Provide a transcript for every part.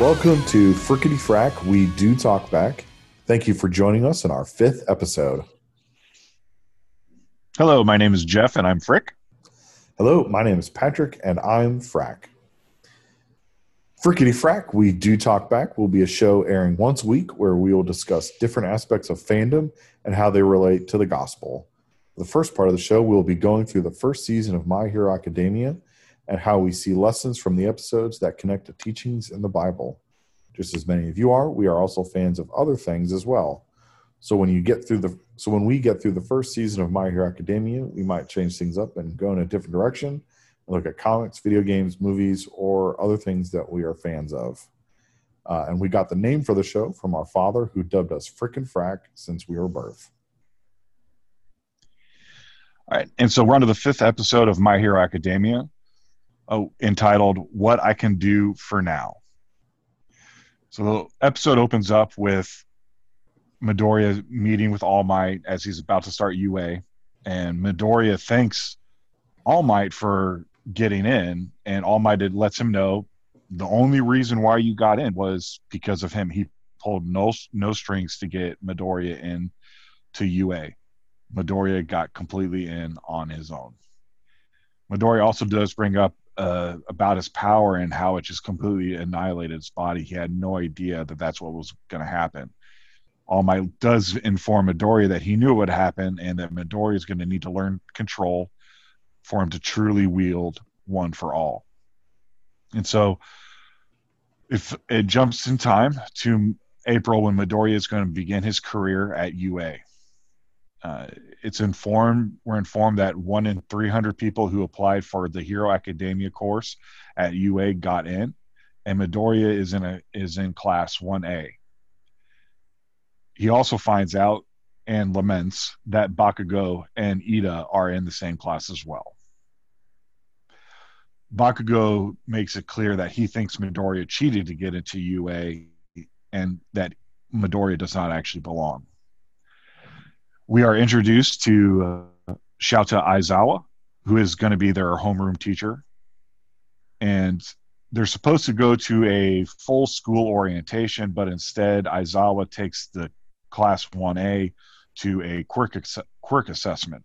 Welcome to Frikkity Frak. We do talk back. Thank you for joining us in our fifth episode. Hello, my name is Jeff, and I'm Frik. Hello, my name is Patrick, and I'm Frak. Frikkity Frak, We Do Talk Back will be a show airing once a week where we will discuss different aspects of fandom and how they relate to the gospel. The first part of the show, we'll be going through the first season of My Hero Academia and how we see lessons from the episodes that connect to teachings in the Bible. Just as many of you are, we are also fans of other things as well. So when you get through the so when we get through the first season of My Hero Academia, we might change things up and go in a different direction and look at comics, video games, movies, or other things that we are fans of. Uh, and we got the name for the show from our father, who dubbed us Frickin' Frack since we were birth. All right, and so we're on to the fifth episode of My Hero Academia, oh, entitled "What I Can Do for Now." So the episode opens up with Midoriya meeting with All Might as he's about to start UA, and Midoriya thanks All Might for getting in, and All Might lets him know the only reason why you got in was because of him. He pulled no no strings to get Midoriya in to UA. Midoriya got completely in on his own. Midoriya also does bring up uh, about his power and how it just completely annihilated his body. He had no idea that that's what was going to happen. All Might does inform Midoriya that he knew it would happen and that Midoriya is going to need to learn control for him to truly wield one for all. And so, if it jumps in time to April when Midoriya is going to begin his career at UA, uh, it's informed we're informed that one in 300 people who applied for the Hero Academia course at UA got in, and Midoriya is in a is in class 1A. He also finds out and laments that Bakugo and Iida are in the same class as well. Bakugo makes it clear that he thinks Midoriya cheated to get into UA and that Midoriya does not actually belong. We are introduced to uh, Shouta Aizawa, who is going to be their homeroom teacher. And they're supposed to go to a full school orientation, but instead, Aizawa takes the class 1A to a quirk, quirk assessment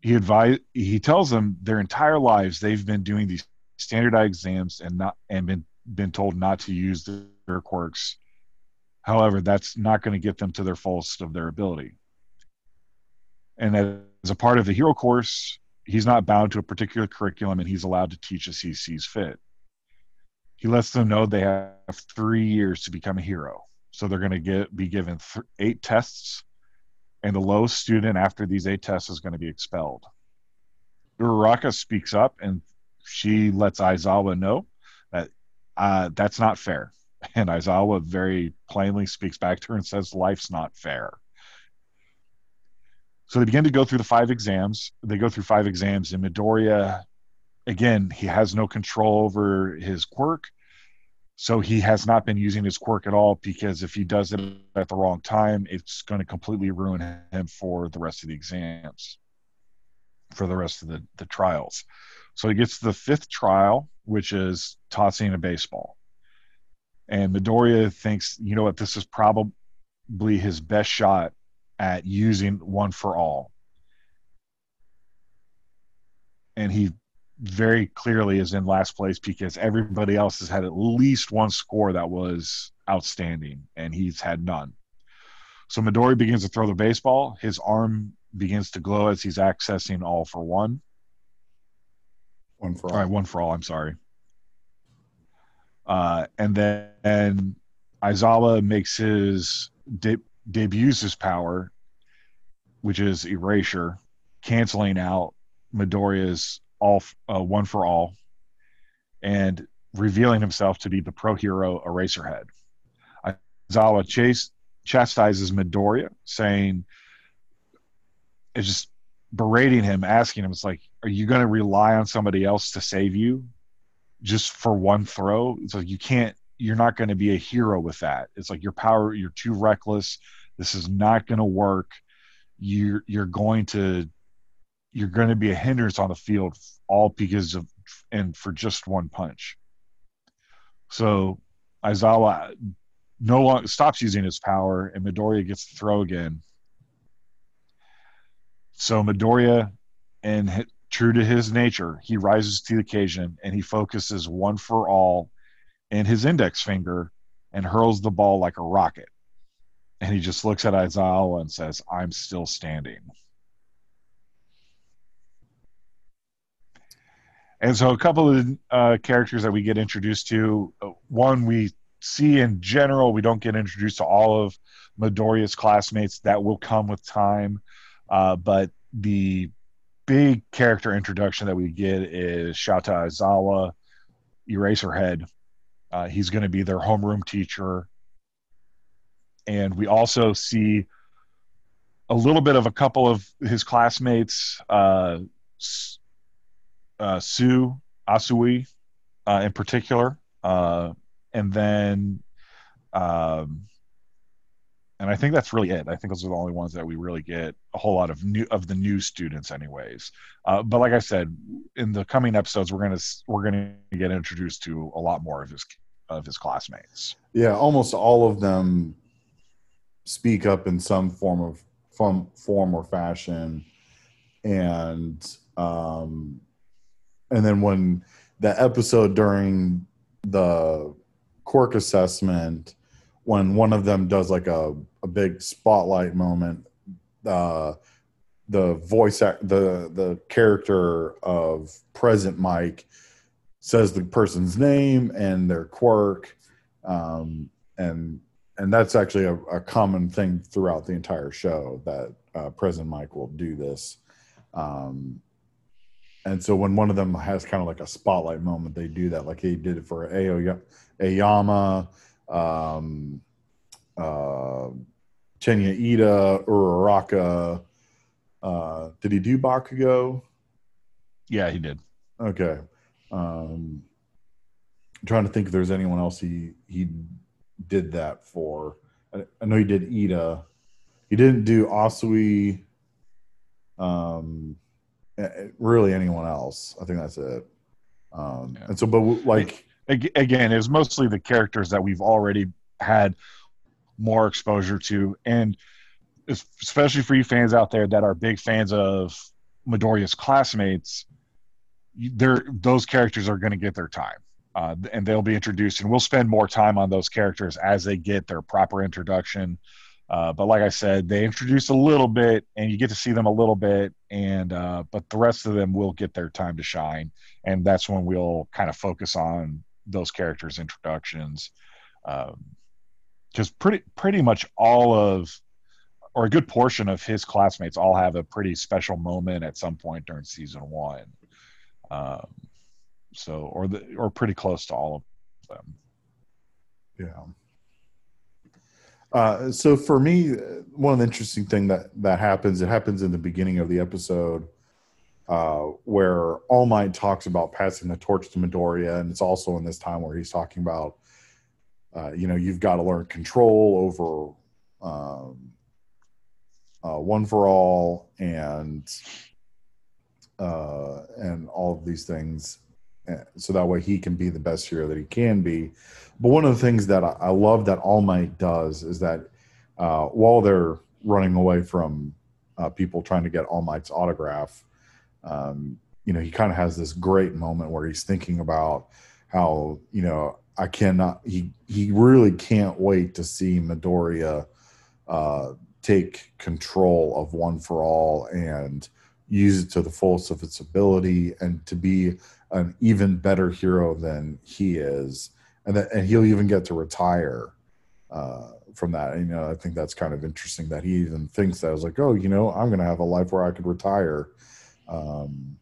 he advised he tells them their entire lives they've been doing these standardized exams and not and been been told not to use their quirks however that's not going to get them to their fullest of their ability and as a part of the hero course he's not bound to a particular curriculum and he's allowed to teach as he sees fit he lets them know they have three years to become a hero so they're going to get be given th- eight tests and the lowest student after these eight tests is going to be expelled. Uraraka speaks up and she lets Aizawa know that uh, that's not fair. And Aizawa very plainly speaks back to her and says, Life's not fair. So they begin to go through the five exams. They go through five exams, and Midoriya, again, he has no control over his quirk. So he has not been using his quirk at all because if he does it at the wrong time, it's going to completely ruin him for the rest of the exams, for the rest of the, the trials. So he gets the fifth trial, which is tossing a baseball. And Midoriya thinks, you know what, this is probably his best shot at using one for all. And he very clearly is in last place because everybody else has had at least one score that was outstanding, and he's had none. So Midori begins to throw the baseball. His arm begins to glow as he's accessing all for one. One for all. All right, one for all. I'm sorry. Uh, and then and Aizawa makes his de- debuts his power, which is erasure, canceling out Midoriya's all uh, one for all, and revealing himself to be the pro hero Eraserhead. Aizawa chase chastises Midoriya, saying, "It's just berating him, asking him, it's like, are you going to rely on somebody else to save you, just for one throw? It's like you can't. You're not going to be a hero with that. It's like your power. You're too reckless. This is not going to work. You're you're going to you're going to be a hindrance on the field all because of and for just one punch. So Aizawa no longer stops using his power, and Midoriya gets to throw again. So Midoriya, and true to his nature, he rises to the occasion and he focuses one for all in his index finger and hurls the ball like a rocket. And he just looks at Aizawa and says, "I'm still standing." And so, a couple of uh, characters that we get introduced to uh, one we see in general, we don't get introduced to all of Midoriya's classmates. That will come with time. Uh, but the big character introduction that we get is Shota Aizawa, Eraserhead. Uh, he's going to be their homeroom teacher. And we also see a little bit of a couple of his classmates, uh, uh, Tsuyu Asui uh, in particular, uh, and then, um, and I think that's really it. I think those are the only ones that we really get a whole lot of new of the new students, anyways. Uh, but like I said, in the coming episodes, we're gonna we're gonna get introduced to a lot more of his of his classmates. Yeah, almost all of them speak up in some form of form, form or fashion, and um, and then when the episode during the quirk assessment when one of them does like a, a big spotlight moment uh, the voice act, the the character of Present Mic says the person's name and their quirk um, and and that's actually a, a, common thing throughout the entire show that uh, Present Mic will do this um, and so when one of them has kind of like a spotlight moment, they do that. Like he did it for Aoyama, um, uh, Tenya Iida, Uraraka. Uh, did he do Bakugo? Yeah, he did. Okay. Um, I'm trying to think if there's anyone else he he did that for. I, I know he did Iida. He didn't do Asui. Um, really anyone else. I think that's it. Um, yeah. And so, but like again, it's mostly the characters that we've already had more exposure to, and especially for you fans out there that are big fans of Midoriya's classmates, they're those characters are going to get their time. Uh, and they'll be introduced, and we'll spend more time on those characters as they get their proper introduction. Uh, but like I said, they introduce a little bit, and you get to see them a little bit, and uh, but the rest of them will get their time to shine, and that's when we'll kind of focus on those characters' introductions, because um, pretty pretty much all of, or a good portion of his classmates all have a pretty special moment at some point during season one, um, so or the or pretty close to all of them. Yeah. Uh, so for me, one of the interesting thing that that happens, it happens in the beginning of the episode, uh, where All Might talks about passing the torch to Midoriya, and it's also in this time where he's talking about, uh, you know, you've got to learn control over um, uh, one for all, and uh, and all of these things, so that way he can be the best hero that he can be. But one of the things that I love that All Might does is that uh, while they're running away from uh, people trying to get All Might's autograph, um, you know, he kind of has this great moment where he's thinking about how, you know, I cannot, he, he really can't wait to see Midoriya uh, take control of One for All and use it to the fullest of its ability and to be an even better hero than he is and that and he'll even get to retire uh, from that. And, you know, I think that's kind of interesting that he even thinks that. I was like, oh, you know, I'm going to have a life where I could retire. Um,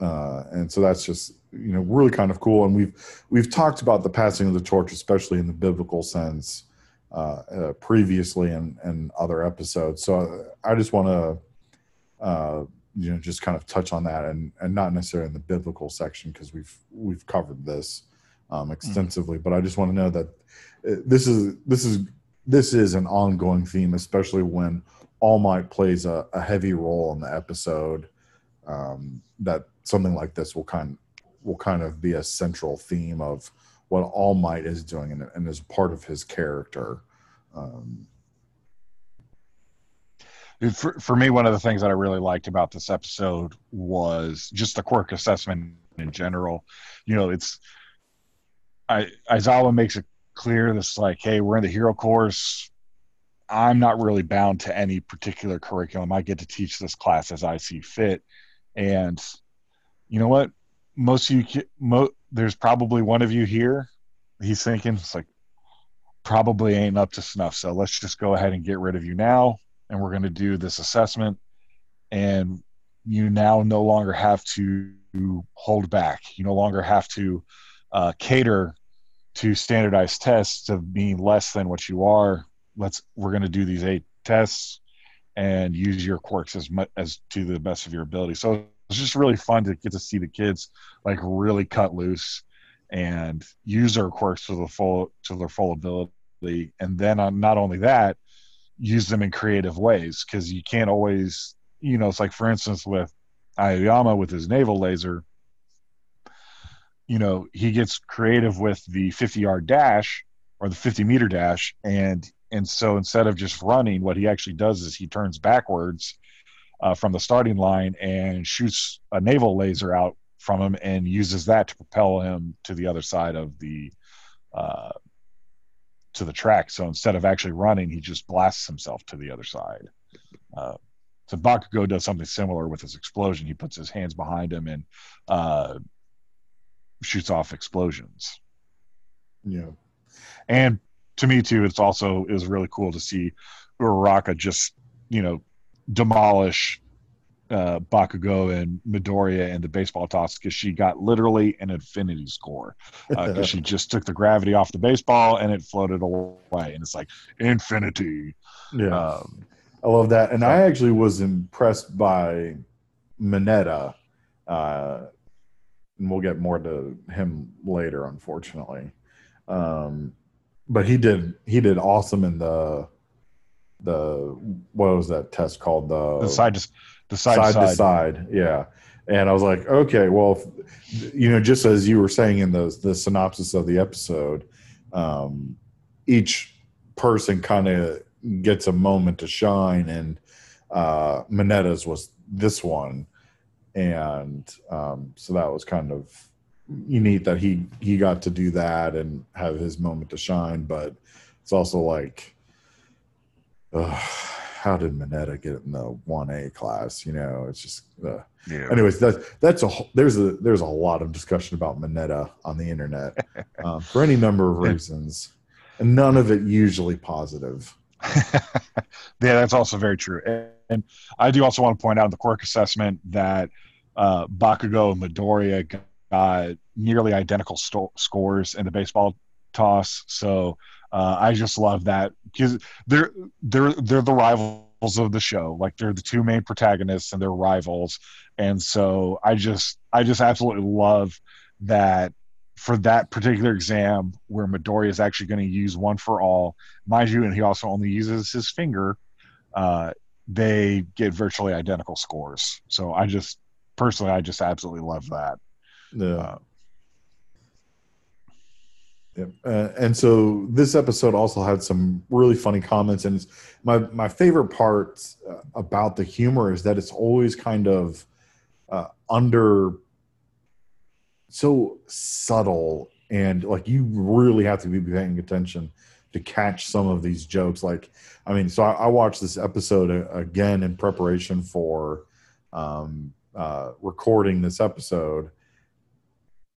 uh, and so that's just you know really kind of cool. And we've we've talked about the passing of the torch, especially in the biblical sense, uh, uh, previously in, in other episodes. So I just want to uh, you know just kind of touch on that, and and not necessarily in the biblical section because we've we've covered this um, mm-hmm. extensively. Mm. But I just want to know that uh, this is this is this is an ongoing theme, especially when All Might plays a, a heavy role in the episode. Um, that something like this will kind will kind of be a central theme of what All Might is doing and, and is part of his character. Um, for, for me, one of the things that I really liked about this episode was just the quirk assessment in general. You know, it's I Aizawa makes it clear this like, hey, we're in the hero course. I'm not really bound to any particular curriculum. I get to teach this class as I see fit. And you know what? Most of you, mo- there's probably one of you here. He's thinking it's like probably ain't up to snuff. So let's just go ahead and get rid of you now and we're going to do this assessment and you now no longer have to hold back you no longer have to uh, cater to standardized tests of being less than what you are let's we're going to do these eight tests and use your quirks as much as to the best of your ability. So it's just really fun to get to see the kids like really cut loose and use their quirks to the full to their full ability. And then on not only that use them in creative ways because you can't always, you know, it's like for instance with Aoyama with his navel laser, you know, he gets creative with the 50 yard dash or the 50 meter dash and and so instead of just running what he actually does is he turns backwards uh, from the starting line and shoots a navel laser out from him and uses that to propel him to the other side of the uh, to the track. So instead of actually running, he just blasts himself to the other side. Uh, so Bakugo does something similar with his explosion. He puts his hands behind him and uh, shoots off explosions. Yeah, and to me too, it's also is really cool to see Uraraka just you know demolish uh, Bakugo and Midoriya and the baseball toss because she got literally an infinity score because uh, she just took the gravity off the baseball and it floated away and it's like infinity. Yeah, um, I love that, and so, I actually was impressed by Mineta. Uh, and we'll get more to him later, unfortunately. Um, but he did he did awesome in the the what was that test called the, the side just the side, side, side to side. Yeah. And I was like, okay, well, you know, just as you were saying in the the synopsis of the episode, um, each person kind of gets a moment to shine, and uh, Mineta's was this one, and um, so that was kind of unique that he he got to do that and have his moment to shine. But it's also like. Uh, how did Mineta get in the one A class? You know, it's just. Uh, yeah. Anyways, that's that's a there's a there's a lot of discussion about Mineta on the internet um, for any number of reasons, and none of it usually positive. yeah, that's also very true. And, and, I do also want to point out in the quirk assessment that uh, Bakugo and Midoriya got nearly identical sto- scores in the baseball toss. So uh, I just love that because they're they're they're the rivals of the show. Like they're the two main protagonists and they're rivals. And so I just I just absolutely love that for that particular exam where Midori is actually going to use one for all, mind you, and he also only uses his finger. Uh, they get virtually identical scores. So I just personally, I just absolutely love that. Yeah. Uh, uh, and so this episode also had some really funny comments, and my my favorite part uh, about the humor is that it's always kind of uh, under so subtle, and like you really have to be paying attention to catch some of these jokes. Like, I mean, so I, I watched this episode uh, again in preparation for um, uh, recording this episode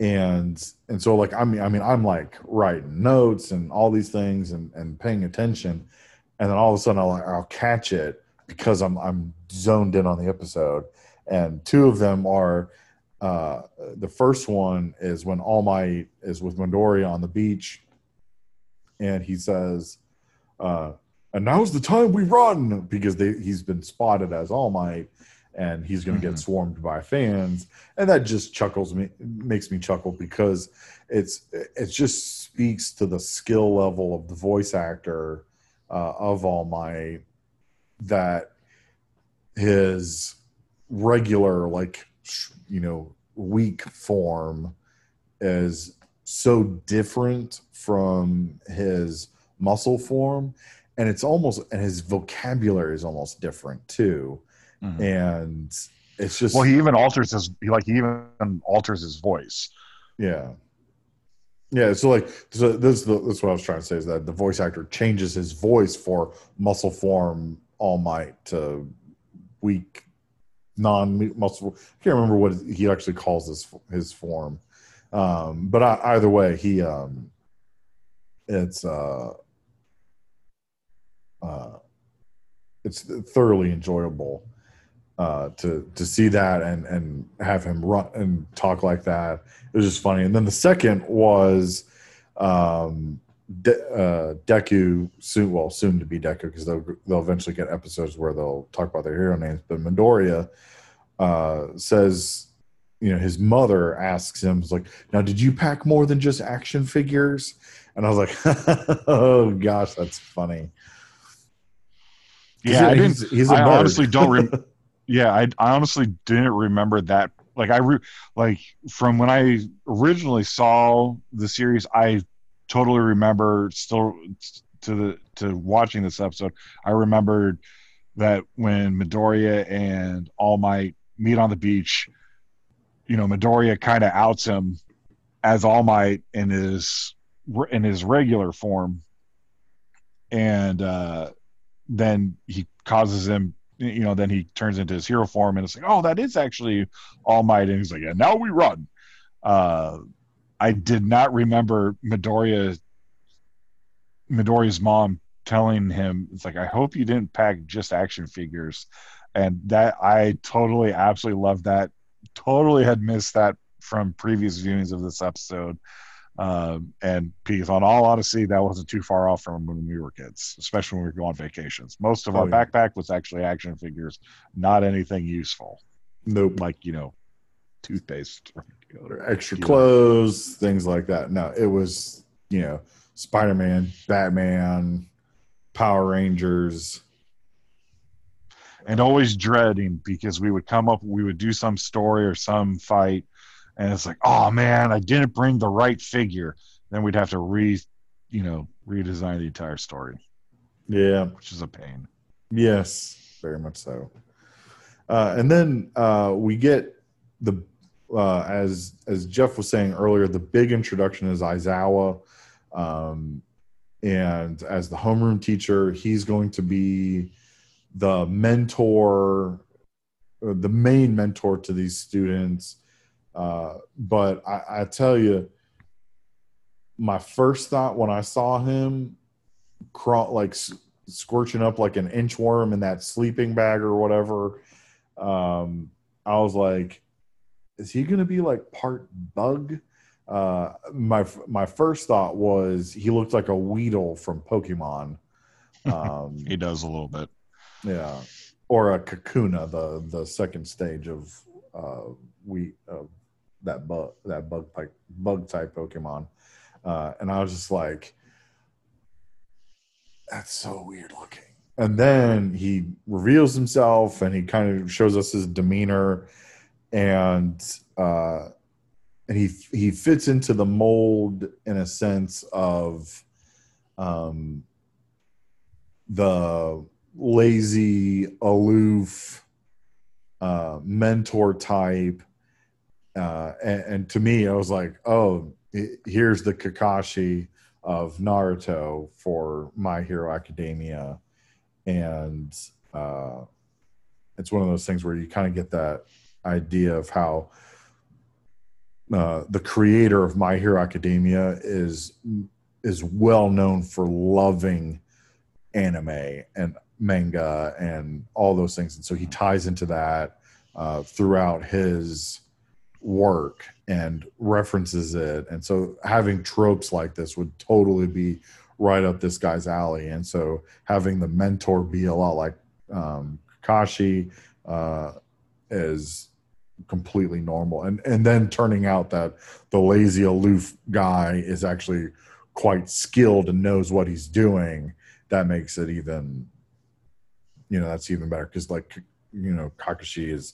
and and so like i mean i mean i'm like writing notes and all these things and and paying attention. And then all of a sudden i'll i'll catch it because i'm i'm zoned in on the episode. And two of them are uh the first one is when all might is with Midoriya on the beach. And he says uh and now's the time we run because they, he's been spotted as all might and he's going to mm-hmm. get swarmed by fans. And that just chuckles me makes me chuckle because it's it just speaks to the skill level of the voice actor uh, of All Might that his regular like you know weak form is so different from his muscle form. And it's almost and his vocabulary is almost different too Mhm. and it's just Well, he even alters his he like he even alters his voice. yeah yeah so like so this this is what i was trying to say is that the voice actor changes his voice for muscle form all might to weak non muscle i can't remember what he actually calls this his form um but I, either way he um it's uh uh it's thoroughly enjoyable uh to to see that and and have him run and talk like that it was just funny and then the second was um De- uh deku soon well soon to be deku because they'll they'll eventually get episodes where they'll talk about their hero names but midoriya uh says you know his mother asks him is like now did you pack more than just action figures and i was like oh gosh that's funny." Yeah, I he's- didn't. he's a I honestly don't rem- Yeah, I, I honestly didn't remember that. Like I re- like from when I originally saw the series, I totally remember still to the to watching this episode. I remembered that when Midoriya and All Might meet on the beach, you know, Midoriya kind of outs him as All Might in his in his regular form, and uh, then he causes him you know then he turns into his hero form and it's like oh that is actually all might. And he's like yeah now we run. Uh i did not remember midoriya midoriya's mom telling him it's like i hope you didn't pack just action figures. And that i totally absolutely love that. Totally had missed that from previous viewings of this episode um, and Pete, on all honesty, that wasn't too far off from when we were kids, especially when we go on vacations. Most of Oh, our yeah. backpack was actually action figures, not anything useful, nope like you know, toothpaste. or, extra clothes, things like that. No, it was, you know, Spider Man, Batman, Power Rangers. and always dreading because we would come up, we would do some story or some fight, and it's like, oh man, I didn't bring the right figure. Then we'd have to re, you know, redesign the entire story, Yeah. which is a pain. Yes, very much so. Uh, and then uh, we get the uh, as as Jeff was saying earlier, the big introduction is Aizawa, um, and as the homeroom teacher, he's going to be the mentor, uh, the main mentor to these students. Uh, but I, I tell you, my first thought when I saw him crawl like scorching up like an inchworm in that sleeping bag or whatever, um, I was like, is he gonna be like part bug? Uh, my my first thought was he looked like a Weedle from Pokemon. Um, He does a little bit. yeah, or a Kakuna, the the second stage of uh, we uh, that bug that bug type bug type Pokemon, uh, and I was just like, that's so weird looking. And then he reveals himself, and he kind of shows us his demeanor, and uh, and he he fits into the mold in a sense of um the lazy, aloof, uh, mentor type. Uh, and, and to me, I was like, oh, he- here's the Kakashi of Naruto for My Hero Academia. And uh, it's one of those things where you kind of get that idea of how uh, the creator of My Hero Academia is is well known for loving anime and manga and all those things and so he ties into that uh, throughout his work and references it. And so having tropes like this would totally be right up this guy's alley. And so having the mentor be a lot like um, kakashi uh, is completely normal. And and then turning out that the lazy aloof guy is actually quite skilled and knows what he's doing that makes it even you know that's even better. Because like you know kakashi is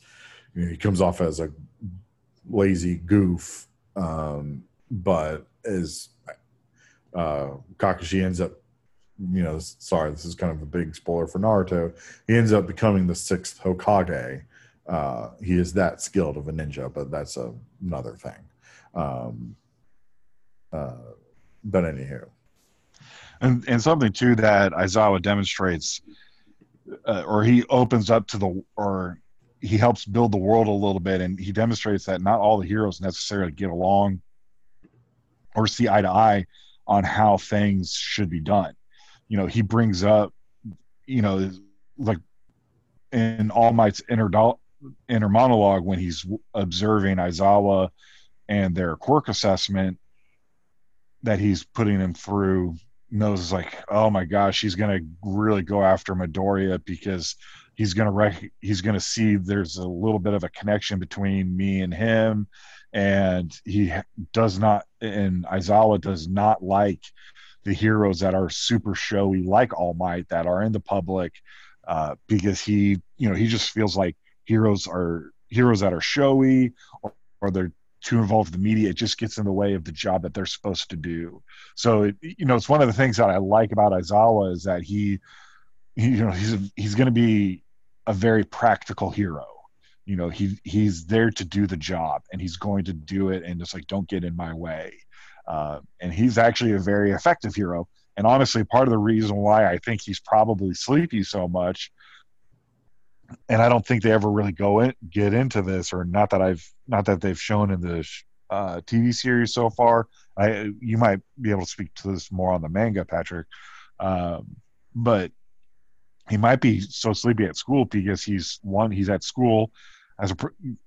you know, he comes off as a lazy goof um but as uh, Kakashi ends up, you know, sorry, this is kind of a big spoiler for Naruto. He ends up becoming the sixth Hokage. Uh, he is that skilled of a ninja, but that's a, another thing. Um, uh, but anywho, and and something too that Aizawa demonstrates, uh, or he opens up to the, or he helps build the world a little bit, and he demonstrates that not all the heroes necessarily get along or see eye to eye on how things should be done. You know, he brings up, you know, like in All Might's inner inner monologue when he's observing Aizawa and their quirk assessment that he's putting him through knows like oh my gosh he's going to really go after Midoriya because he's going to rec- he's going to see there's a little bit of a connection between me and him. And he does not and Aizawa does not like the heroes that are super showy like All Might that are in the public uh, because he you know he just feels like heroes are heroes that are showy or, or they're too involved in the media. It just gets in the way of the job that they're supposed to do. So it, you know it's one of the things that i like about aizawa is that he you know he's he's going to be a very practical hero. You know he he's there to do the job and he's going to do it and just like don't get in my way. Uh, and he's actually a very effective hero. And honestly part of the reason why i think he's probably sleepy so much and I don't think they ever really go in get into this, or not that I've not that they've shown in the uh, TV series so far. I you might be able to speak to this more on the manga, Patrick, um, but he might be so sleepy at school because he's one he's at school as a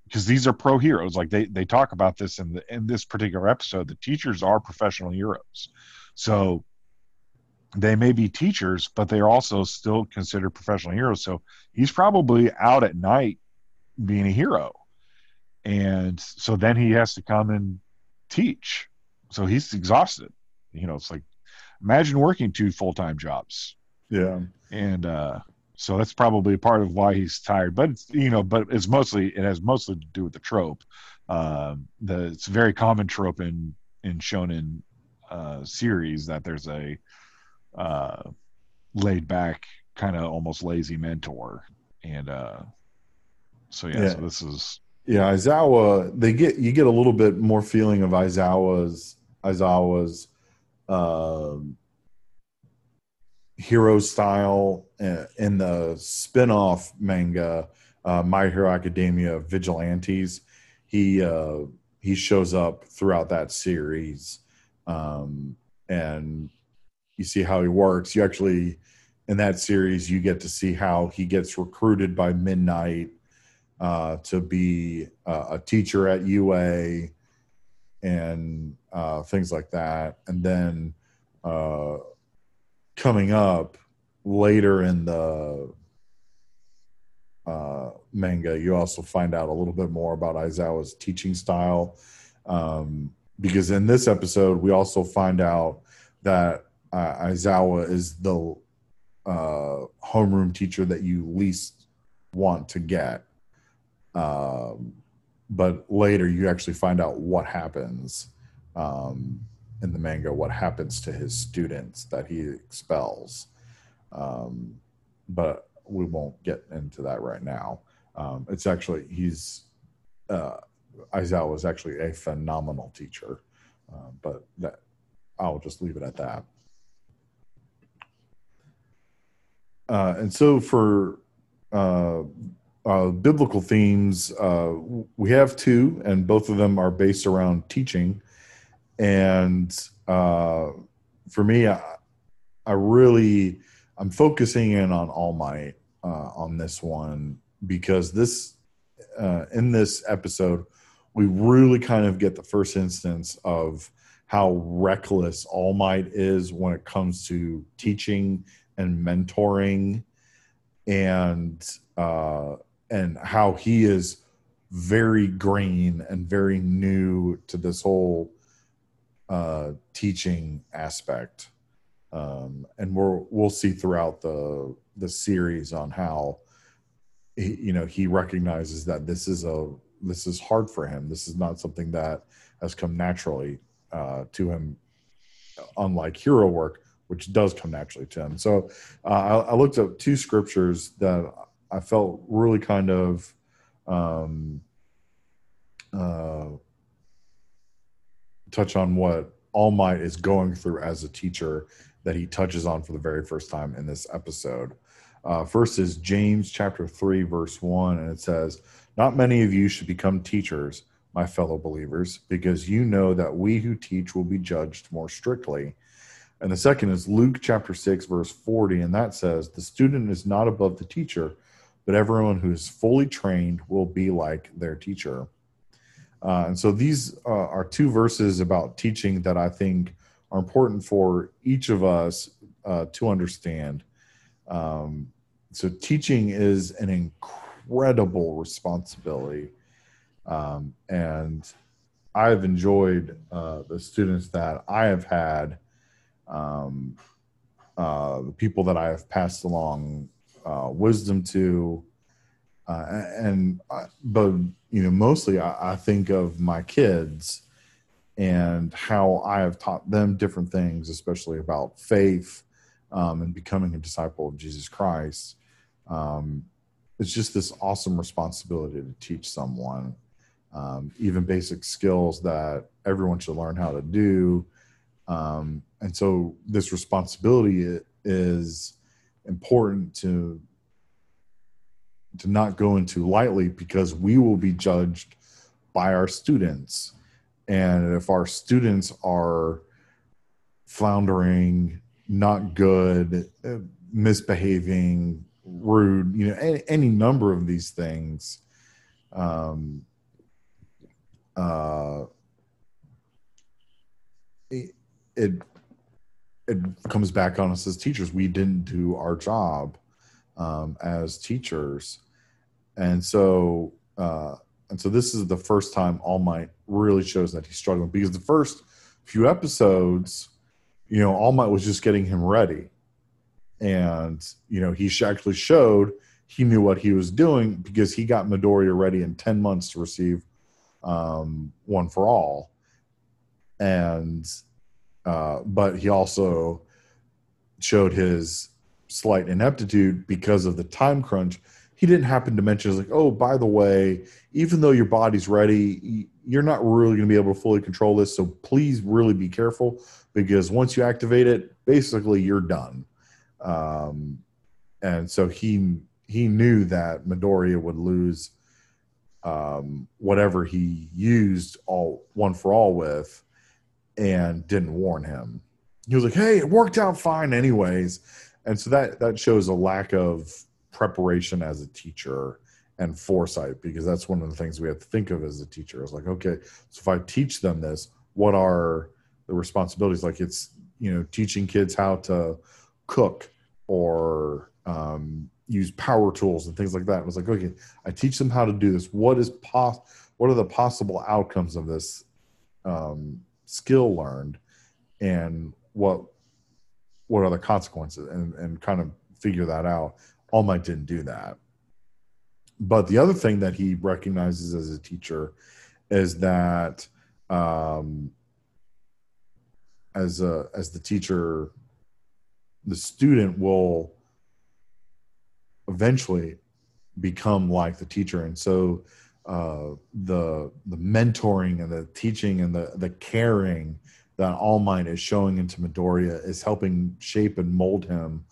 because these are pro heroes like they they talk about this in the in this particular episode the teachers are professional heroes so they may be teachers, but they're also still considered professional heroes. So he's probably out at night being a hero. And so then he has to come and teach. So he's exhausted. You know, it's like imagine working two full time jobs. Yeah. And uh so that's probably part of why he's tired. But it's, you know, but it's mostly it has mostly to do with the trope. Um, the it's a very common trope in in shonen uh, series that there's a uh, laid back, kind of almost lazy mentor. And uh, so yeah, yeah, so this is yeah, Aizawa. They get you get a little bit more feeling of Aizawa's Aizawa's um, hero style uh, in the spin-off manga uh, My Hero Academia Vigilantes. He uh, he shows up throughout that series, um, and you see how he works. You actually, in that series, you get to see how he gets recruited by Midnight uh, to be uh, a teacher at UA and uh, things like that. And then coming up later in the uh, manga, you also find out a little bit more about Aizawa's teaching style. Um, because in this episode, we also find out that uh, Aizawa is the uh, homeroom teacher that you least want to get. Um, but later you actually find out what happens um, in the manga, what happens to his students that he expels. Um, but we won't get into that right now. Um, it's actually, he's, uh, Aizawa is actually a phenomenal teacher. Uh, but that I'll just leave it at that. Uh, and so for uh, uh, biblical themes, uh, we have two, and both of them are based around teaching. And uh, for me, I, I, really I'm focusing in on All Might uh, on this one because this in this episode we really kind of get the first instance of how reckless All Might is when it comes to teaching and mentoring and uh, and how he is very green and very new to this whole uh, teaching aspect. Um, and we'll we'll see throughout the the series on how he, you know he recognizes that this is a this is hard for him. This is not something that has come naturally uh, to him, unlike hero work, which does come naturally to him. So uh, I, I, looked up two scriptures that I felt really kind of um, uh, touch on what All Might is going through as a teacher that he touches on for the very first time in this episode. Uh, first is James chapter 3, verse 1, and it says, Not many of you should become teachers, my fellow believers, because you know that we who teach will be judged more strictly. And the second is Luke chapter 6, verse 40, and that says, The student is not above the teacher, but everyone who is fully trained will be like their teacher. Uh, and so these uh, are two verses about teaching that I think are important for each of us uh, to understand. Um, so teaching is an incredible responsibility, um, and I've enjoyed uh, the students that I have had, um, uh, the people that I have passed along uh, wisdom to, uh, and but you know mostly I, I think of my kids and how I have taught them different things, especially about faith um, and becoming a disciple of Jesus Christ. Um, it's just this awesome responsibility to teach someone um, even basic skills that everyone should learn how to do. Um, and so, this responsibility is important to to not go into lightly because we will be judged by our students and if our students are floundering, not good, uh, misbehaving, rude, you know, any, any number of these things, um, uh, it, it it comes back on us as teachers. We didn't do our job um, as teachers, and so uh, and so this is the first time All Might really shows that he's struggling because the first few episodes, you know, All Might was just getting him ready. And, you know, he actually showed he knew what he was doing because he got Midoriya ready in 10 months to receive um, One for All. And, uh, but he also showed his slight ineptitude because of the time crunch he didn't happen to mention, like, oh, by the way, even though your body's ready, you're not really going to be able to fully control this. So please really be careful because once you activate it, basically you're done. Um, and so he he knew that Midoriya would lose um, whatever he used all one for all with, and didn't warn him. He was like, "Hey, it worked out fine, anyways." And so that that shows a lack of preparation as a teacher and foresight because that's one of the things we have to think of as a teacher. Is like okay so if i teach them this what are the responsibilities? Like it's you know teaching kids how to cook or um, use power tools and things like that. It was like okay i teach them how to do this. What is pos what are the possible outcomes of this um, skill learned? And what what are the consequences and, and kind of figure that out all Might didn't do that. But the other thing that he recognizes as a teacher is that um, as a as the teacher, the student will eventually become like the teacher, and so uh, the the mentoring and the teaching and the the caring that All Might is showing into Midoriya is helping shape and mold him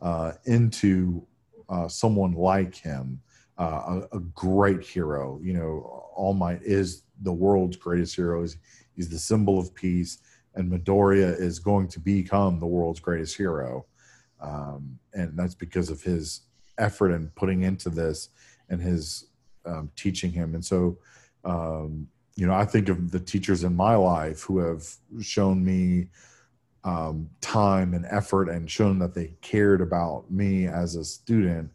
uh, into uh, someone like him, uh, a, a, great hero. You know, All Might is the world's greatest hero. He's, he's the symbol of peace, and Midoriya is going to become the world's greatest hero. Um, and that's because of his effort and putting into this and his um, teaching him. And so, um, you know, I think of the teachers in my life who have shown me um, time and effort and shown that they cared about me as a student,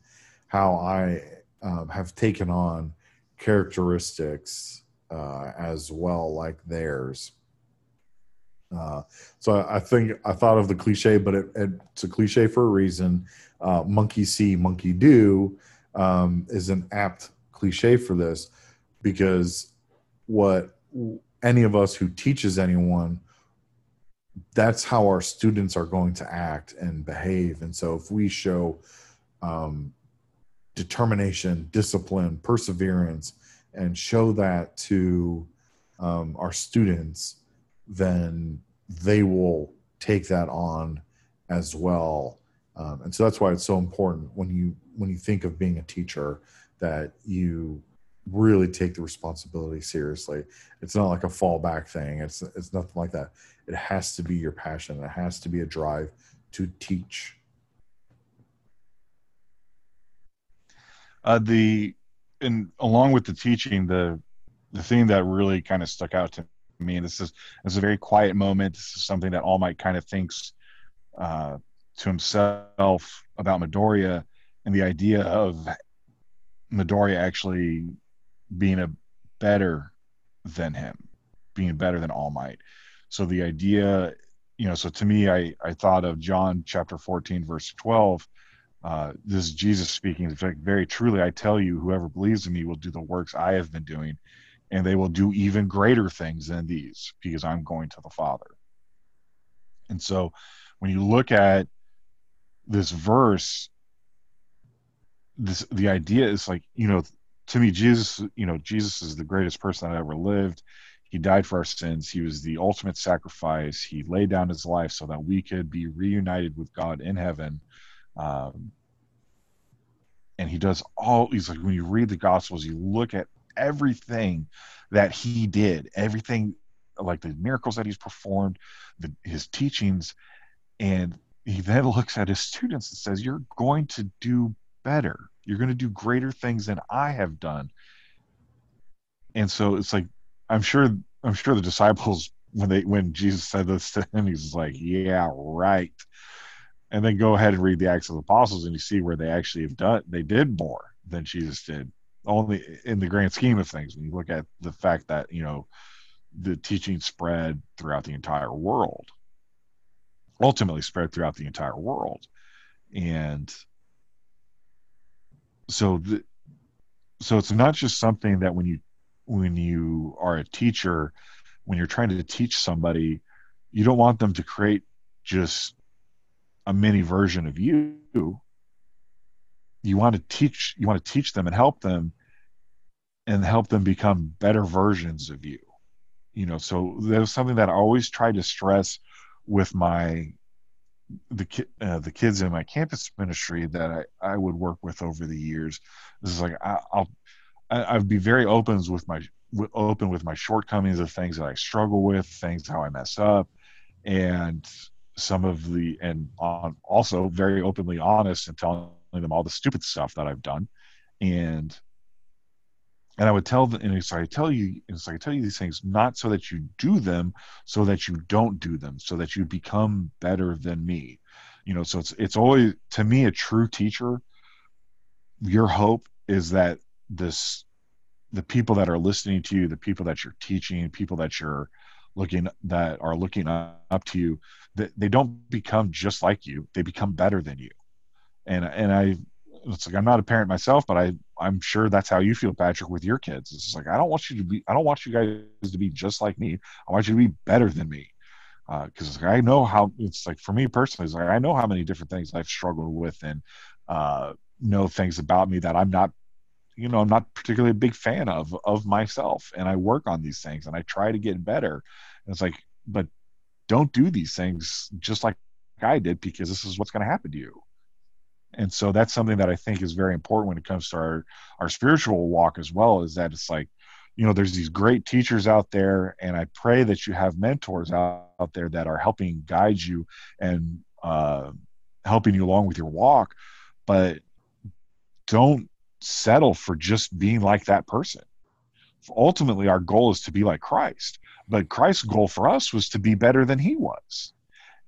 how I um, have taken on characteristics uh, as well like theirs. Uh, so I think I thought of the cliche, but it, it's a cliche for a reason. Uh, monkey see, monkey do um, is an apt cliche for this because what any of us who teaches anyone that's how our students are going to act and behave. And so if we show um, determination, discipline, perseverance, and show that to um, our students, then they will take that on as well. Um, and so that's why it's so important when you when you think of being a teacher that you really take the responsibility seriously. It's not like a fallback thing. It's it's nothing like that. It has to be your passion. It has to be a drive to teach. Uh, the and along with the teaching, the the thing that really kind of stuck out to me, and this is this is a very quiet moment. This is something that All Might kind of thinks uh, to himself about Midoriya, and the idea of Midoriya actually being a better than him, being better than All Might. So the idea, you know, so to me, I I thought of John chapter fourteen, verse twelve. Uh, this is Jesus speaking. It's like, Very truly, I tell you, whoever believes in me will do the works I have been doing, and they will do even greater things than these, because I'm going to the Father. And so, when you look at this verse, this the idea is like you know to me, Jesus, you know, Jesus is the greatest person that ever lived. He died for our sins. He was the ultimate sacrifice. He laid down his life so that we could be reunited with God in heaven. Um, and he does all, he's like, when you read the Gospels, you look at everything that he did, everything like the miracles that he's performed, the, his teachings, and he then looks at his students and says, You're going to do better. You're going to do greater things than I have done. And so it's like I'm sure I'm sure the disciples when they when Jesus said this to him, he's like, Yeah, right. And then go ahead and read the Acts of the Apostles and you see where they actually have done they did more than Jesus did. Only in the grand scheme of things, when you look at the fact that, you know, the teaching spread throughout the entire world. Ultimately spread throughout the entire world. And so so it's not just something that when you when you are a teacher when you're trying to teach somebody you don't want them to create just a mini version of you. You want to teach you want to teach them and help them and help them become better versions of you. You know so there's something that i always try to stress with my the uh, the kids in my campus ministry that I, I would work with over the years. This is like I, I'll I, I'd be very open with my open with my shortcomings of things that I struggle with, things how I mess up, and some of the and on also very openly honest and telling them all the stupid stuff that I've done, and and I would tell them, and so I tell you, and so I tell you these things not so that you do them, so that you don't do them, so that you become better than me. You know, so it's it's always to me a true teacher. Your hope is that this, the people that are listening to you, the people that you're teaching, people that you're looking that are looking up to you, that they don't become just like you; they become better than you. And and I it's like I'm not a parent myself, but I I'm sure that's how you feel, Patrick, with your kids. It's like I don't want you to be I don't want you guys to be just like me. I want you to be better than me. Because uh, I know how it's like for me personally. It's like I know how many different things I've struggled with and uh, know things about me that I'm not, you know, I'm not particularly a big fan of of myself. And I work on these things and I try to get better. And it's like, but don't do these things just like I did because this is what's going to happen to you and so that's something that i think is very important when it comes to our our spiritual walk as well is that it's like you know there's these great teachers out there and i pray that you have mentors out, out there that are helping guide you and uh, helping you along with your walk but don't settle for just being like that person. Ultimately our goal is to be like christ but christ's goal for us was to be better than he was.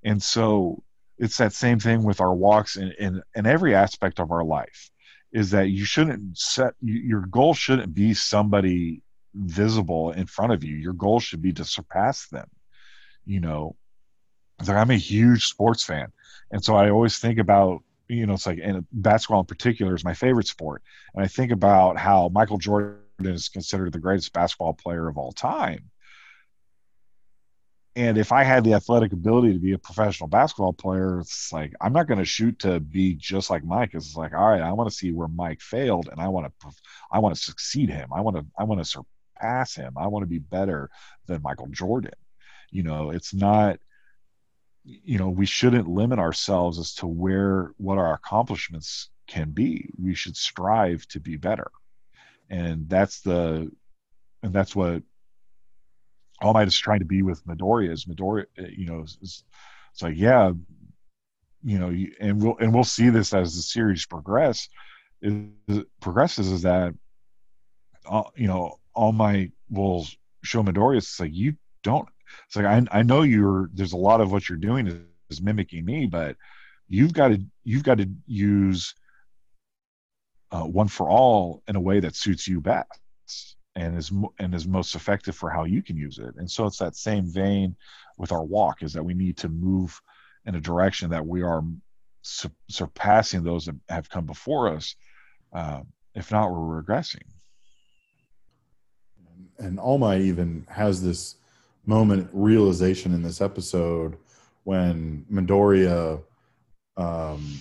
And so it's that same thing with our walks in, in, in every aspect of our life is that you shouldn't set your goal shouldn't be somebody visible in front of you. Your goal should be to surpass them you know. Like i'm a huge sports fan and so i always think about you know it's like and basketball in particular is my favorite sport and i think about how michael jordan is considered the greatest basketball player of all time and if I had the athletic ability to be a professional basketball player, it's like I'm not going to shoot to be just like Mike. It's like, all right, I want to see where Mike failed, and I want to, I want to succeed him. I want to, I want to surpass him. I want to be better than Michael Jordan. You know, it's not, you know, we shouldn't limit ourselves as to where what our accomplishments can be. We should strive to be better, and that's the, and that's what all Might is trying to be with Midoriya is Midoriya, uh, you know, it's, it's like, yeah, you know, and we'll, and we'll see this as the series progress is progresses is that, uh, you know, All Might will show Midoriya, it's like, you don't, it's like, I, I know you're, there's a lot of what you're doing is, is mimicking me, but you've got to, you've got to use uh, one for all in a way that suits you best and is and is most effective for how you can use it. And so it's that same vein with our walk is that we need to move in a direction that we are su- surpassing those that have come before us. Uh, if not, we're regressing. And Might even has this moment realization in this episode when Midoriya um,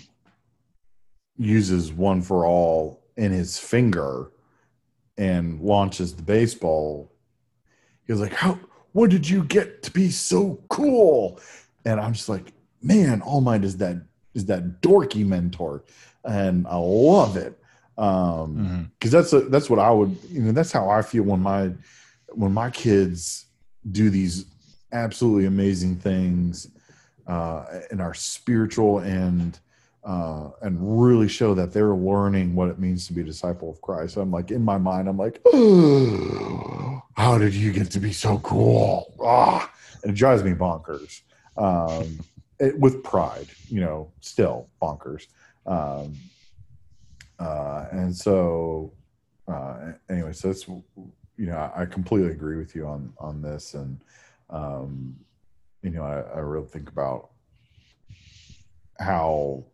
uses one for all in his finger and launches the baseball. He was like, "How? When did you get to be so cool?" And I'm just like, "Man, All Might is that is that dorky mentor, and I love it." Um, because mm-hmm. that's a, that's what I would, you know, that's how I feel when my when my kids do these absolutely amazing things uh, and are spiritual and uh, and really show that they're learning what it means to be a disciple of Christ. I'm like, in my mind, I'm like, how did you get to be so cool? Ah, and it drives me bonkers. Um, it, with pride, you know, still bonkers. Um, uh, and so, uh, anyway, so that's, you know, I, I, completely agree with you on, on this. And, um, you know, I, I really think about how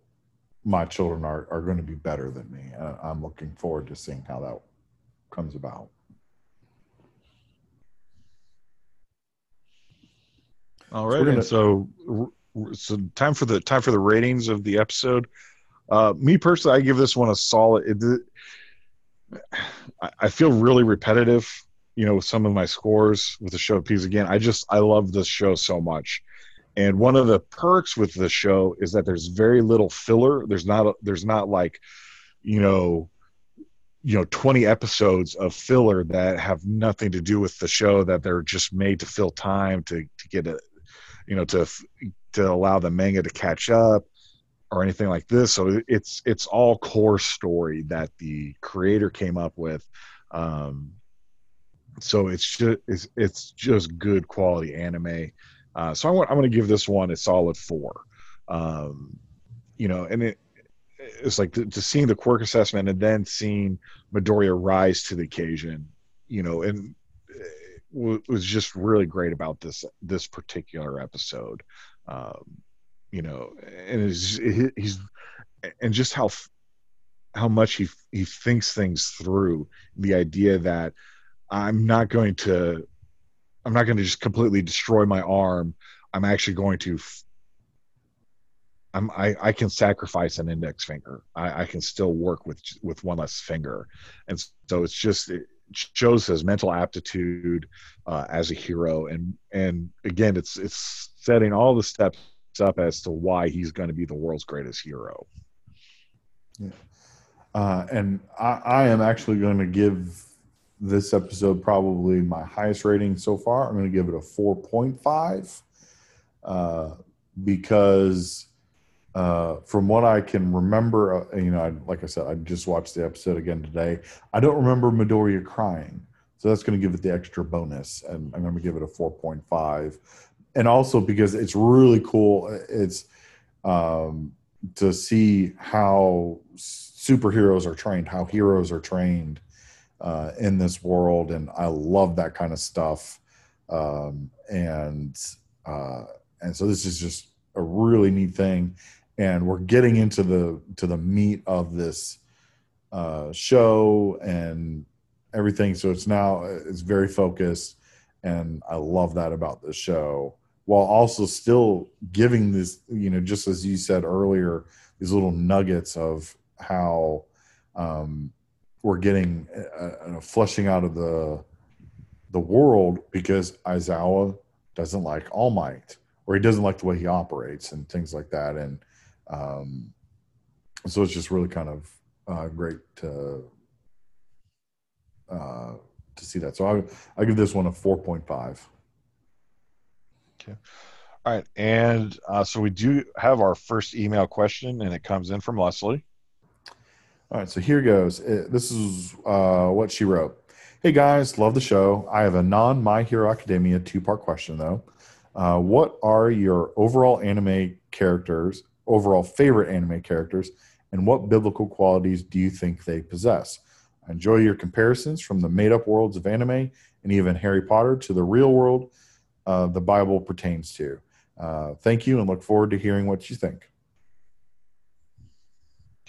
my children are, are going to be better than me. Uh, I'm looking forward to seeing how that comes about. All right, so, gonna, so so time for the time for the ratings of the episode. Uh, me personally, I give this one a solid. It, I feel really repetitive, you know, with some of my scores with the show because again, I just I love this show so much. And one of the perks with the show is that there's very little filler. There's not there's not like, you know, you know 20 episodes of filler that have nothing to do with the show that they're just made to fill time to to get a you know to to allow the manga to catch up or anything like this. So it's it's all core story that the creator came up with. Um so it's just it's, it's just good quality anime uh, so I want, I'm going to give this one a solid four. Um, you know, and it, it's like to, to, seeing the quirk assessment and then seeing Midoriya rise to the occasion, you know, and was just really great about this this particular episode. Um, you know, and he's and just how how much he he thinks things through. The idea that I'm not going to I'm not going to just completely destroy my arm. I'm actually going to. I'm, I, I can sacrifice an index finger. I, I can still work with with one less finger, and so it's just it shows his mental aptitude uh, as a hero, and and again, it's it's setting all the steps up as to why he's going to be the world's greatest hero. Yeah, uh, and I, I am actually going to give this episode probably my highest rating so far. I'm going to give it a 4.5 uh, because uh, from what I can remember, uh, you know, I, like I said, I just watched the episode again today. I don't remember Midoriya crying, so that's going to give it the extra bonus, and I'm going to give it a 4.5. And also because it's really cool. It's um, to see how superheroes are trained, how heroes are trained uh, in this world, and I love that kind of stuff. Um, and uh, and so this is just a really neat thing, and we're getting into the to the meat of this uh, show and everything. So it's now it's very focused, and I love that about this show. while also still giving this, you know, just as you said earlier, these little nuggets of how um, we're getting a, a flushing out of the the world because Aizawa doesn't like All Might or he doesn't like the way he operates and things like that. And um, so it's just really kind of uh, great to uh, to see that. So I I give this one a four point five. Okay. All right, and uh, so we do have our first email question, and it comes in from Leslie. All right, so here goes. This is uh, what she wrote. Hey guys, love the show. I have a non My Hero Academia two part question though. Uh, what are your overall anime characters, overall favorite anime characters, and what biblical qualities do you think they possess? I enjoy your comparisons from the made up worlds of anime and even Harry Potter to the real world uh, the Bible pertains to. Uh, thank you and look forward to hearing what you think.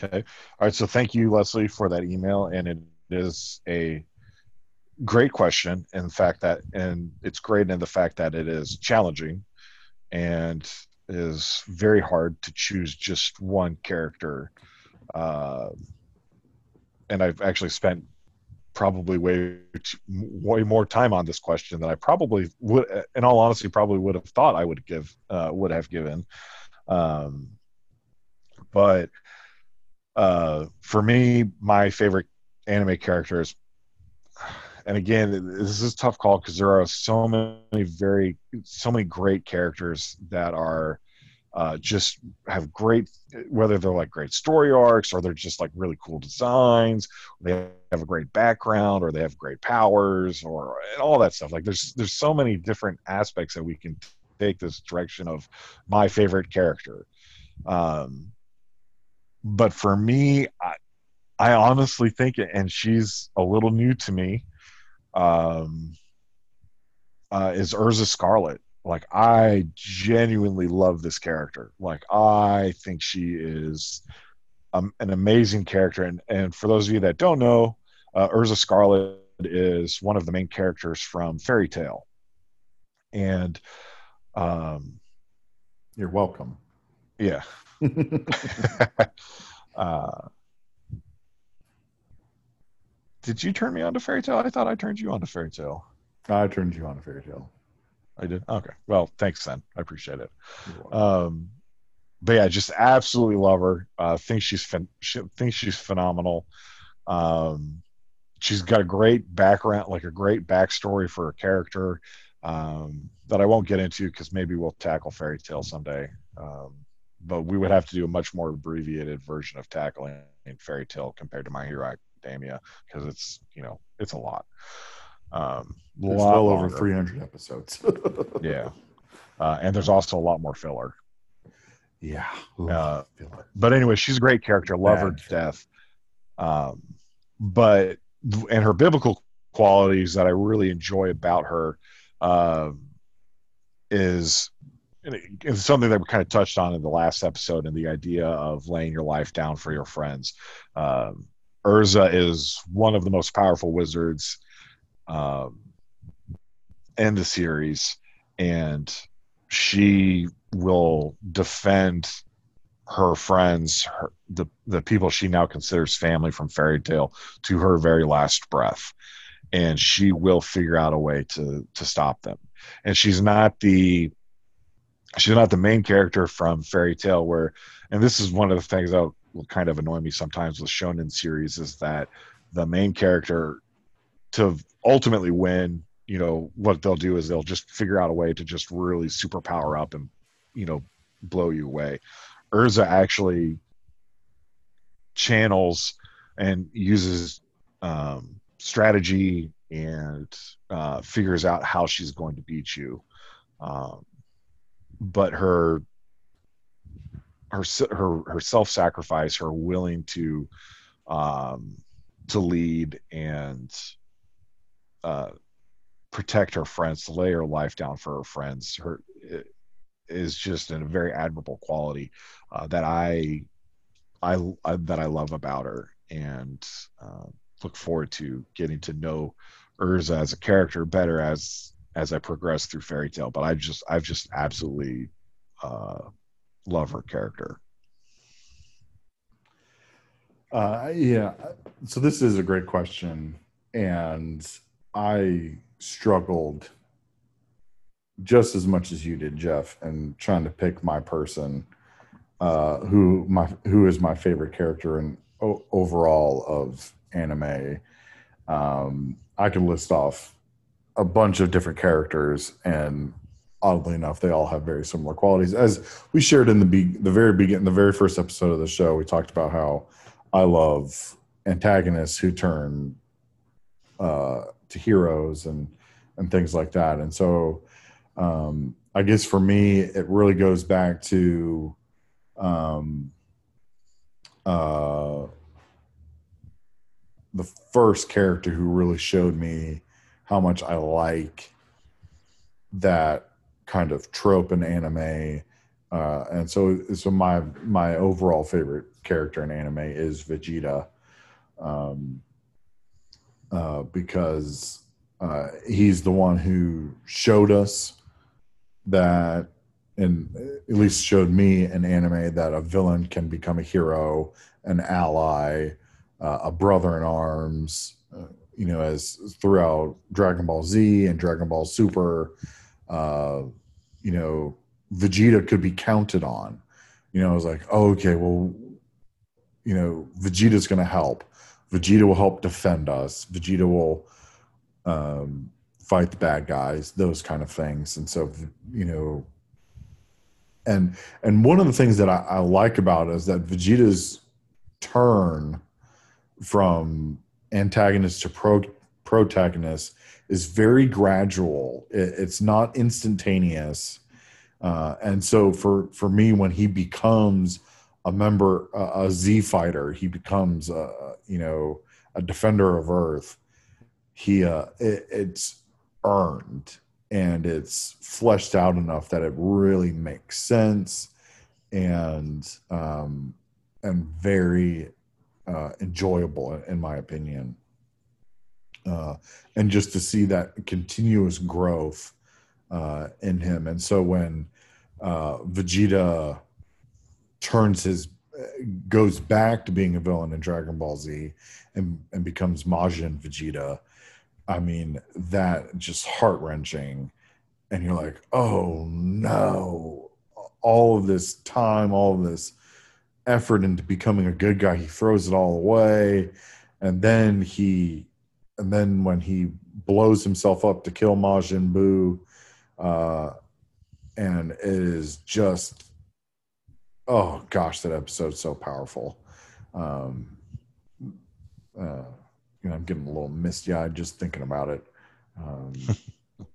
Okay. All right. So thank you, Leslie, for that email. And it is a great question. In fact, that, and it's great in the fact that it is challenging and is very hard to choose just one character. Uh, and I've actually spent probably way way more time on this question than I probably would, in all honesty, probably would have thought I would give uh, would have given. Um, but uh, for me, my favorite anime characters, and again, this is a tough call because there are so many very so many great characters that are uh, just have great whether they're like great story arcs or they're just like really cool designs they have a great background or they have great powers or all that stuff. Like there's there's so many different aspects that we can take this direction of my favorite character. Um, but for me I, I honestly think and she's a little new to me um, uh, is Erza Scarlet like I genuinely love this character. Like I think she is um, an amazing character. And and for those of you that don't know, uh, Erza Scarlet is one of the main characters from Fairy Tail. And um, you're welcome. Yeah. uh, did you turn me on to Fairy Tail? I thought I turned you on to Fairy Tail. I turned you on to Fairy Tail. I did. Okay. Well, thanks, then. I appreciate it. Um, but yeah, just absolutely love her. Uh, think she's fin- she thinks she's phenomenal. Um, she's got a great background, like a great backstory for a character um, that I won't get into because maybe we'll tackle Fairy Tail someday. Um, but we would have to do a much more abbreviated version of tackling Fairy Tail compared to My Hero Academia because it's you know it's a lot. Um, it's well longer. over 300 episodes. yeah. Uh, and there's also a lot more filler. Yeah. Ooh, uh, but anyway, she's a great character. Love Bad her to death. Um, but, and her biblical qualities that I really enjoy about her uh, is it's something that we kind of touched on in the last episode and the idea of laying your life down for your friends. Um, Erza is one of the most powerful wizards um, in the series, and she will defend her friends, her, the the people she now considers family from Fairy Tail, to her very last breath, and she will figure out a way to to stop them. And she's not the she's not the main character from Fairy Tail, where, and this is one of the things that will kind of annoy me sometimes with shonen series is that the main character to ultimately win, you know, what they'll do is they'll just figure out a way to just really super power up and, you know, blow you away. Erza actually channels and uses um, strategy and uh, figures out how she's going to beat you. Um, but her her her her self sacrifice, her willing to um, to lead and uh, protect her friends, to lay her life down for her friends. Her is just a very admirable quality uh, that I, I, I, that I love about her, and uh, look forward to getting to know Erza as a character better as as I progress through Fairy Tail. But I just I've just absolutely uh, love her character. Uh, yeah. So this is a great question, and I struggled just as much as you did, Jeff, and trying to pick my person, uh, who my who is my favorite character and overall of anime. Um, I can list off a bunch of different characters, and oddly enough, they all have very similar qualities. As we shared in the be- the very beginning, the very first episode of the show, we talked about how I love antagonists who turn uh, to heroes and and things like that. And so, um, I guess for me, it really goes back to um, uh, the first character who really showed me how much I like that kind of trope in anime. Uh, and so, so my my overall favorite character in anime is Vegeta, um, uh, because uh, he's the one who showed us that, and at least showed me in anime that a villain can become a hero, an ally, uh, a brother in arms. You know, as throughout Dragon Ball Z and Dragon Ball Super, uh, you know, Vegeta could be counted on. You know, I was like, oh, okay, well, you know, Vegeta's going to help. Vegeta will help defend us. Vegeta will um, fight the bad guys, those kind of things. And so, you know, and and one of the things that I, I like about is that Vegeta's turn from antagonist to pro, protagonist is very gradual. It, it's not instantaneous. Uh, and so for for me, when he becomes a member, uh, a Z fighter, he becomes a you know a defender of Earth. He uh, it, it's earned and it's fleshed out enough that it really makes sense and um, and very uh, enjoyable in my opinion. Uh, and just to see that continuous growth uh, in him. And so when uh, Vegeta turns his goes back to being a villain in Dragon Ball Z and, and becomes Majin Vegeta, I mean that just heart wrenching. And you're like, oh no, all of this time, all of this effort into becoming a good guy, he throws it all away. And then he, and then when he blows himself up to kill Majin Buu, uh, and it is just, oh gosh, that episode's so powerful. Um, uh, you know, I'm getting a little misty eyed just thinking about it. Um,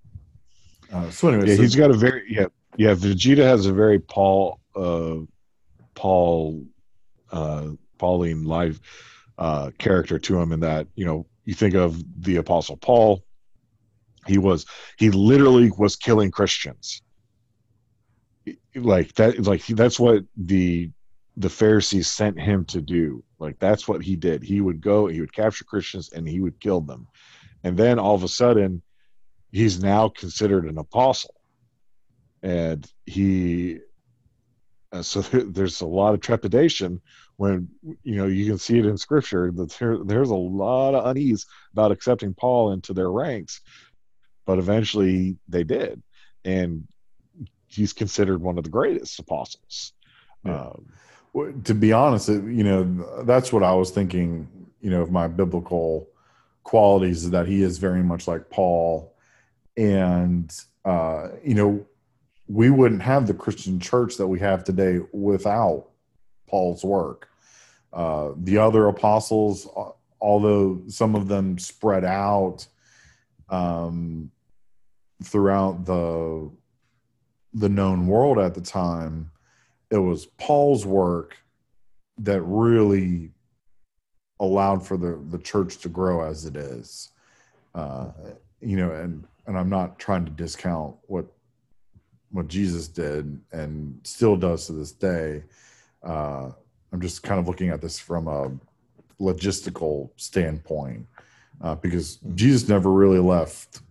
uh, so anyway, yeah, so, he's got a very yeah yeah. Vegeta has a very Paul uh, Paul uh, Pauline live uh, character to him in that you know you think of the Apostle Paul. He was he literally was killing Christians. Like that, like that's what the the Pharisees sent him to do. Like that's what he did. He would go, he would capture Christians, and he would kill them. And then all of a sudden, he's now considered an apostle, and he uh, so there, there's a lot of trepidation when you know you can see it in scripture that there, there's a lot of unease about accepting paul into their ranks. But eventually they did. And he's considered one of the greatest apostles. Yeah. um, well, to be honest you know that's what i was thinking you know of my biblical qualities is that he is very much like paul. And uh, you know we wouldn't have the Christian church that we have today without Paul's work. Uh, the other apostles, although some of them spread out um, throughout the the known world at the time, it was Paul's work that really allowed for the the church to grow as it is. Uh, you know, and and I'm not trying to discount what what Jesus did and still does to this day. Uh, I'm just kind of looking at this from a logistical standpoint uh, because Jesus never really left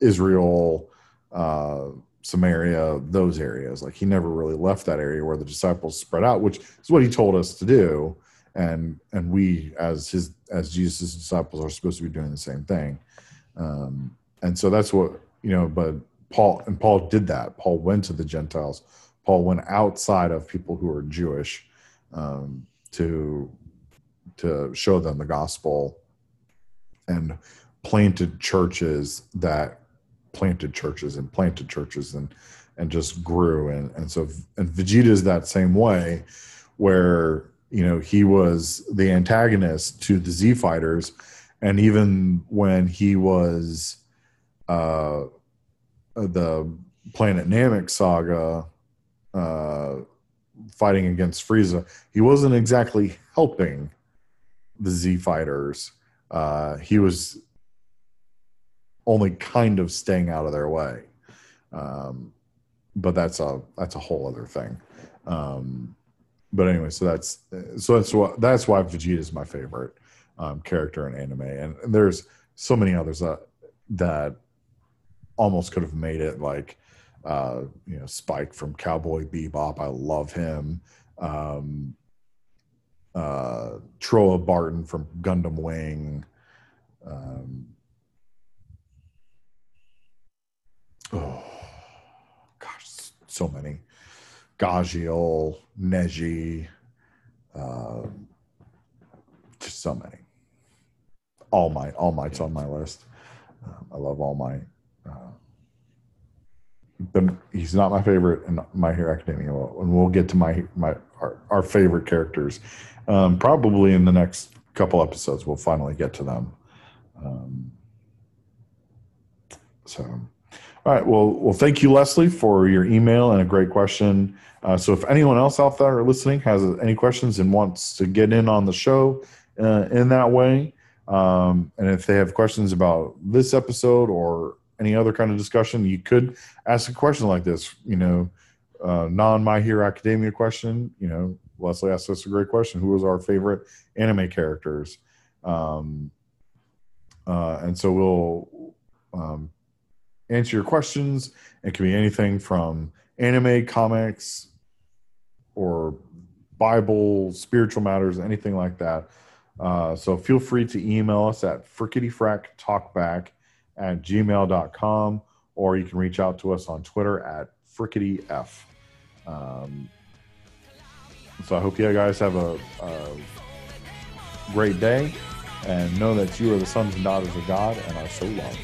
Israel, uh, Samaria, those areas. Like he never really left that area where the disciples spread out, which is what he told us to do. And and we as his as Jesus' disciples are supposed to be doing the same thing. Um, and so that's what you know. But Paul and Paul did that. Paul went to the Gentiles. Paul went outside of people who are Jewish um, to to show them the gospel and planted churches that planted churches and planted churches and and just grew and and so and Vegeta is that same way where you know he was the antagonist to the Z fighters and even when he was uh the Planet Namek saga uh fighting against Frieza he wasn't exactly helping the Z fighters uh he was only kind of staying out of their way. Um, but that's a that's a whole other thing. Um, but anyway, so that's so that's what that's why Vegeta is my favorite um, character in anime, and, and there's so many others that that almost could have made it like uh, you know Spike from Cowboy Bebop. I love him. Um, uh, Trowa Barton from Gundam Wing. Um, oh gosh, so many. Gajiel, Neji, uh, just so many. All my, All Might's on my list. Um, I love All Might. But he's not my favorite in My Hero Academia, and we'll get to my my our, our favorite characters. Um, probably in the next couple episodes, we'll finally get to them. Um, so all right. Well, well, thank you, Leslie, for your email and a great question. Uh, so, if anyone else out there listening has any questions and wants to get in on the show uh, in that way, um, and if they have questions about this episode or any other kind of discussion, you could ask a question like this. You know, uh, non My Hero Academia question. You know, Leslie asked us a great question: Who was our favorite anime characters? Um, uh, and so we'll um, answer your questions. It can be anything from anime, comics, or Bible, spiritual matters, anything like that. Uh, so feel free to email us at frikkityfraktalkback at gmail.com or you can reach out to us on Twitter at FrikkityF. Um, so I hope you guys have a, a great day and know that you are the sons and daughters of God and are so loved.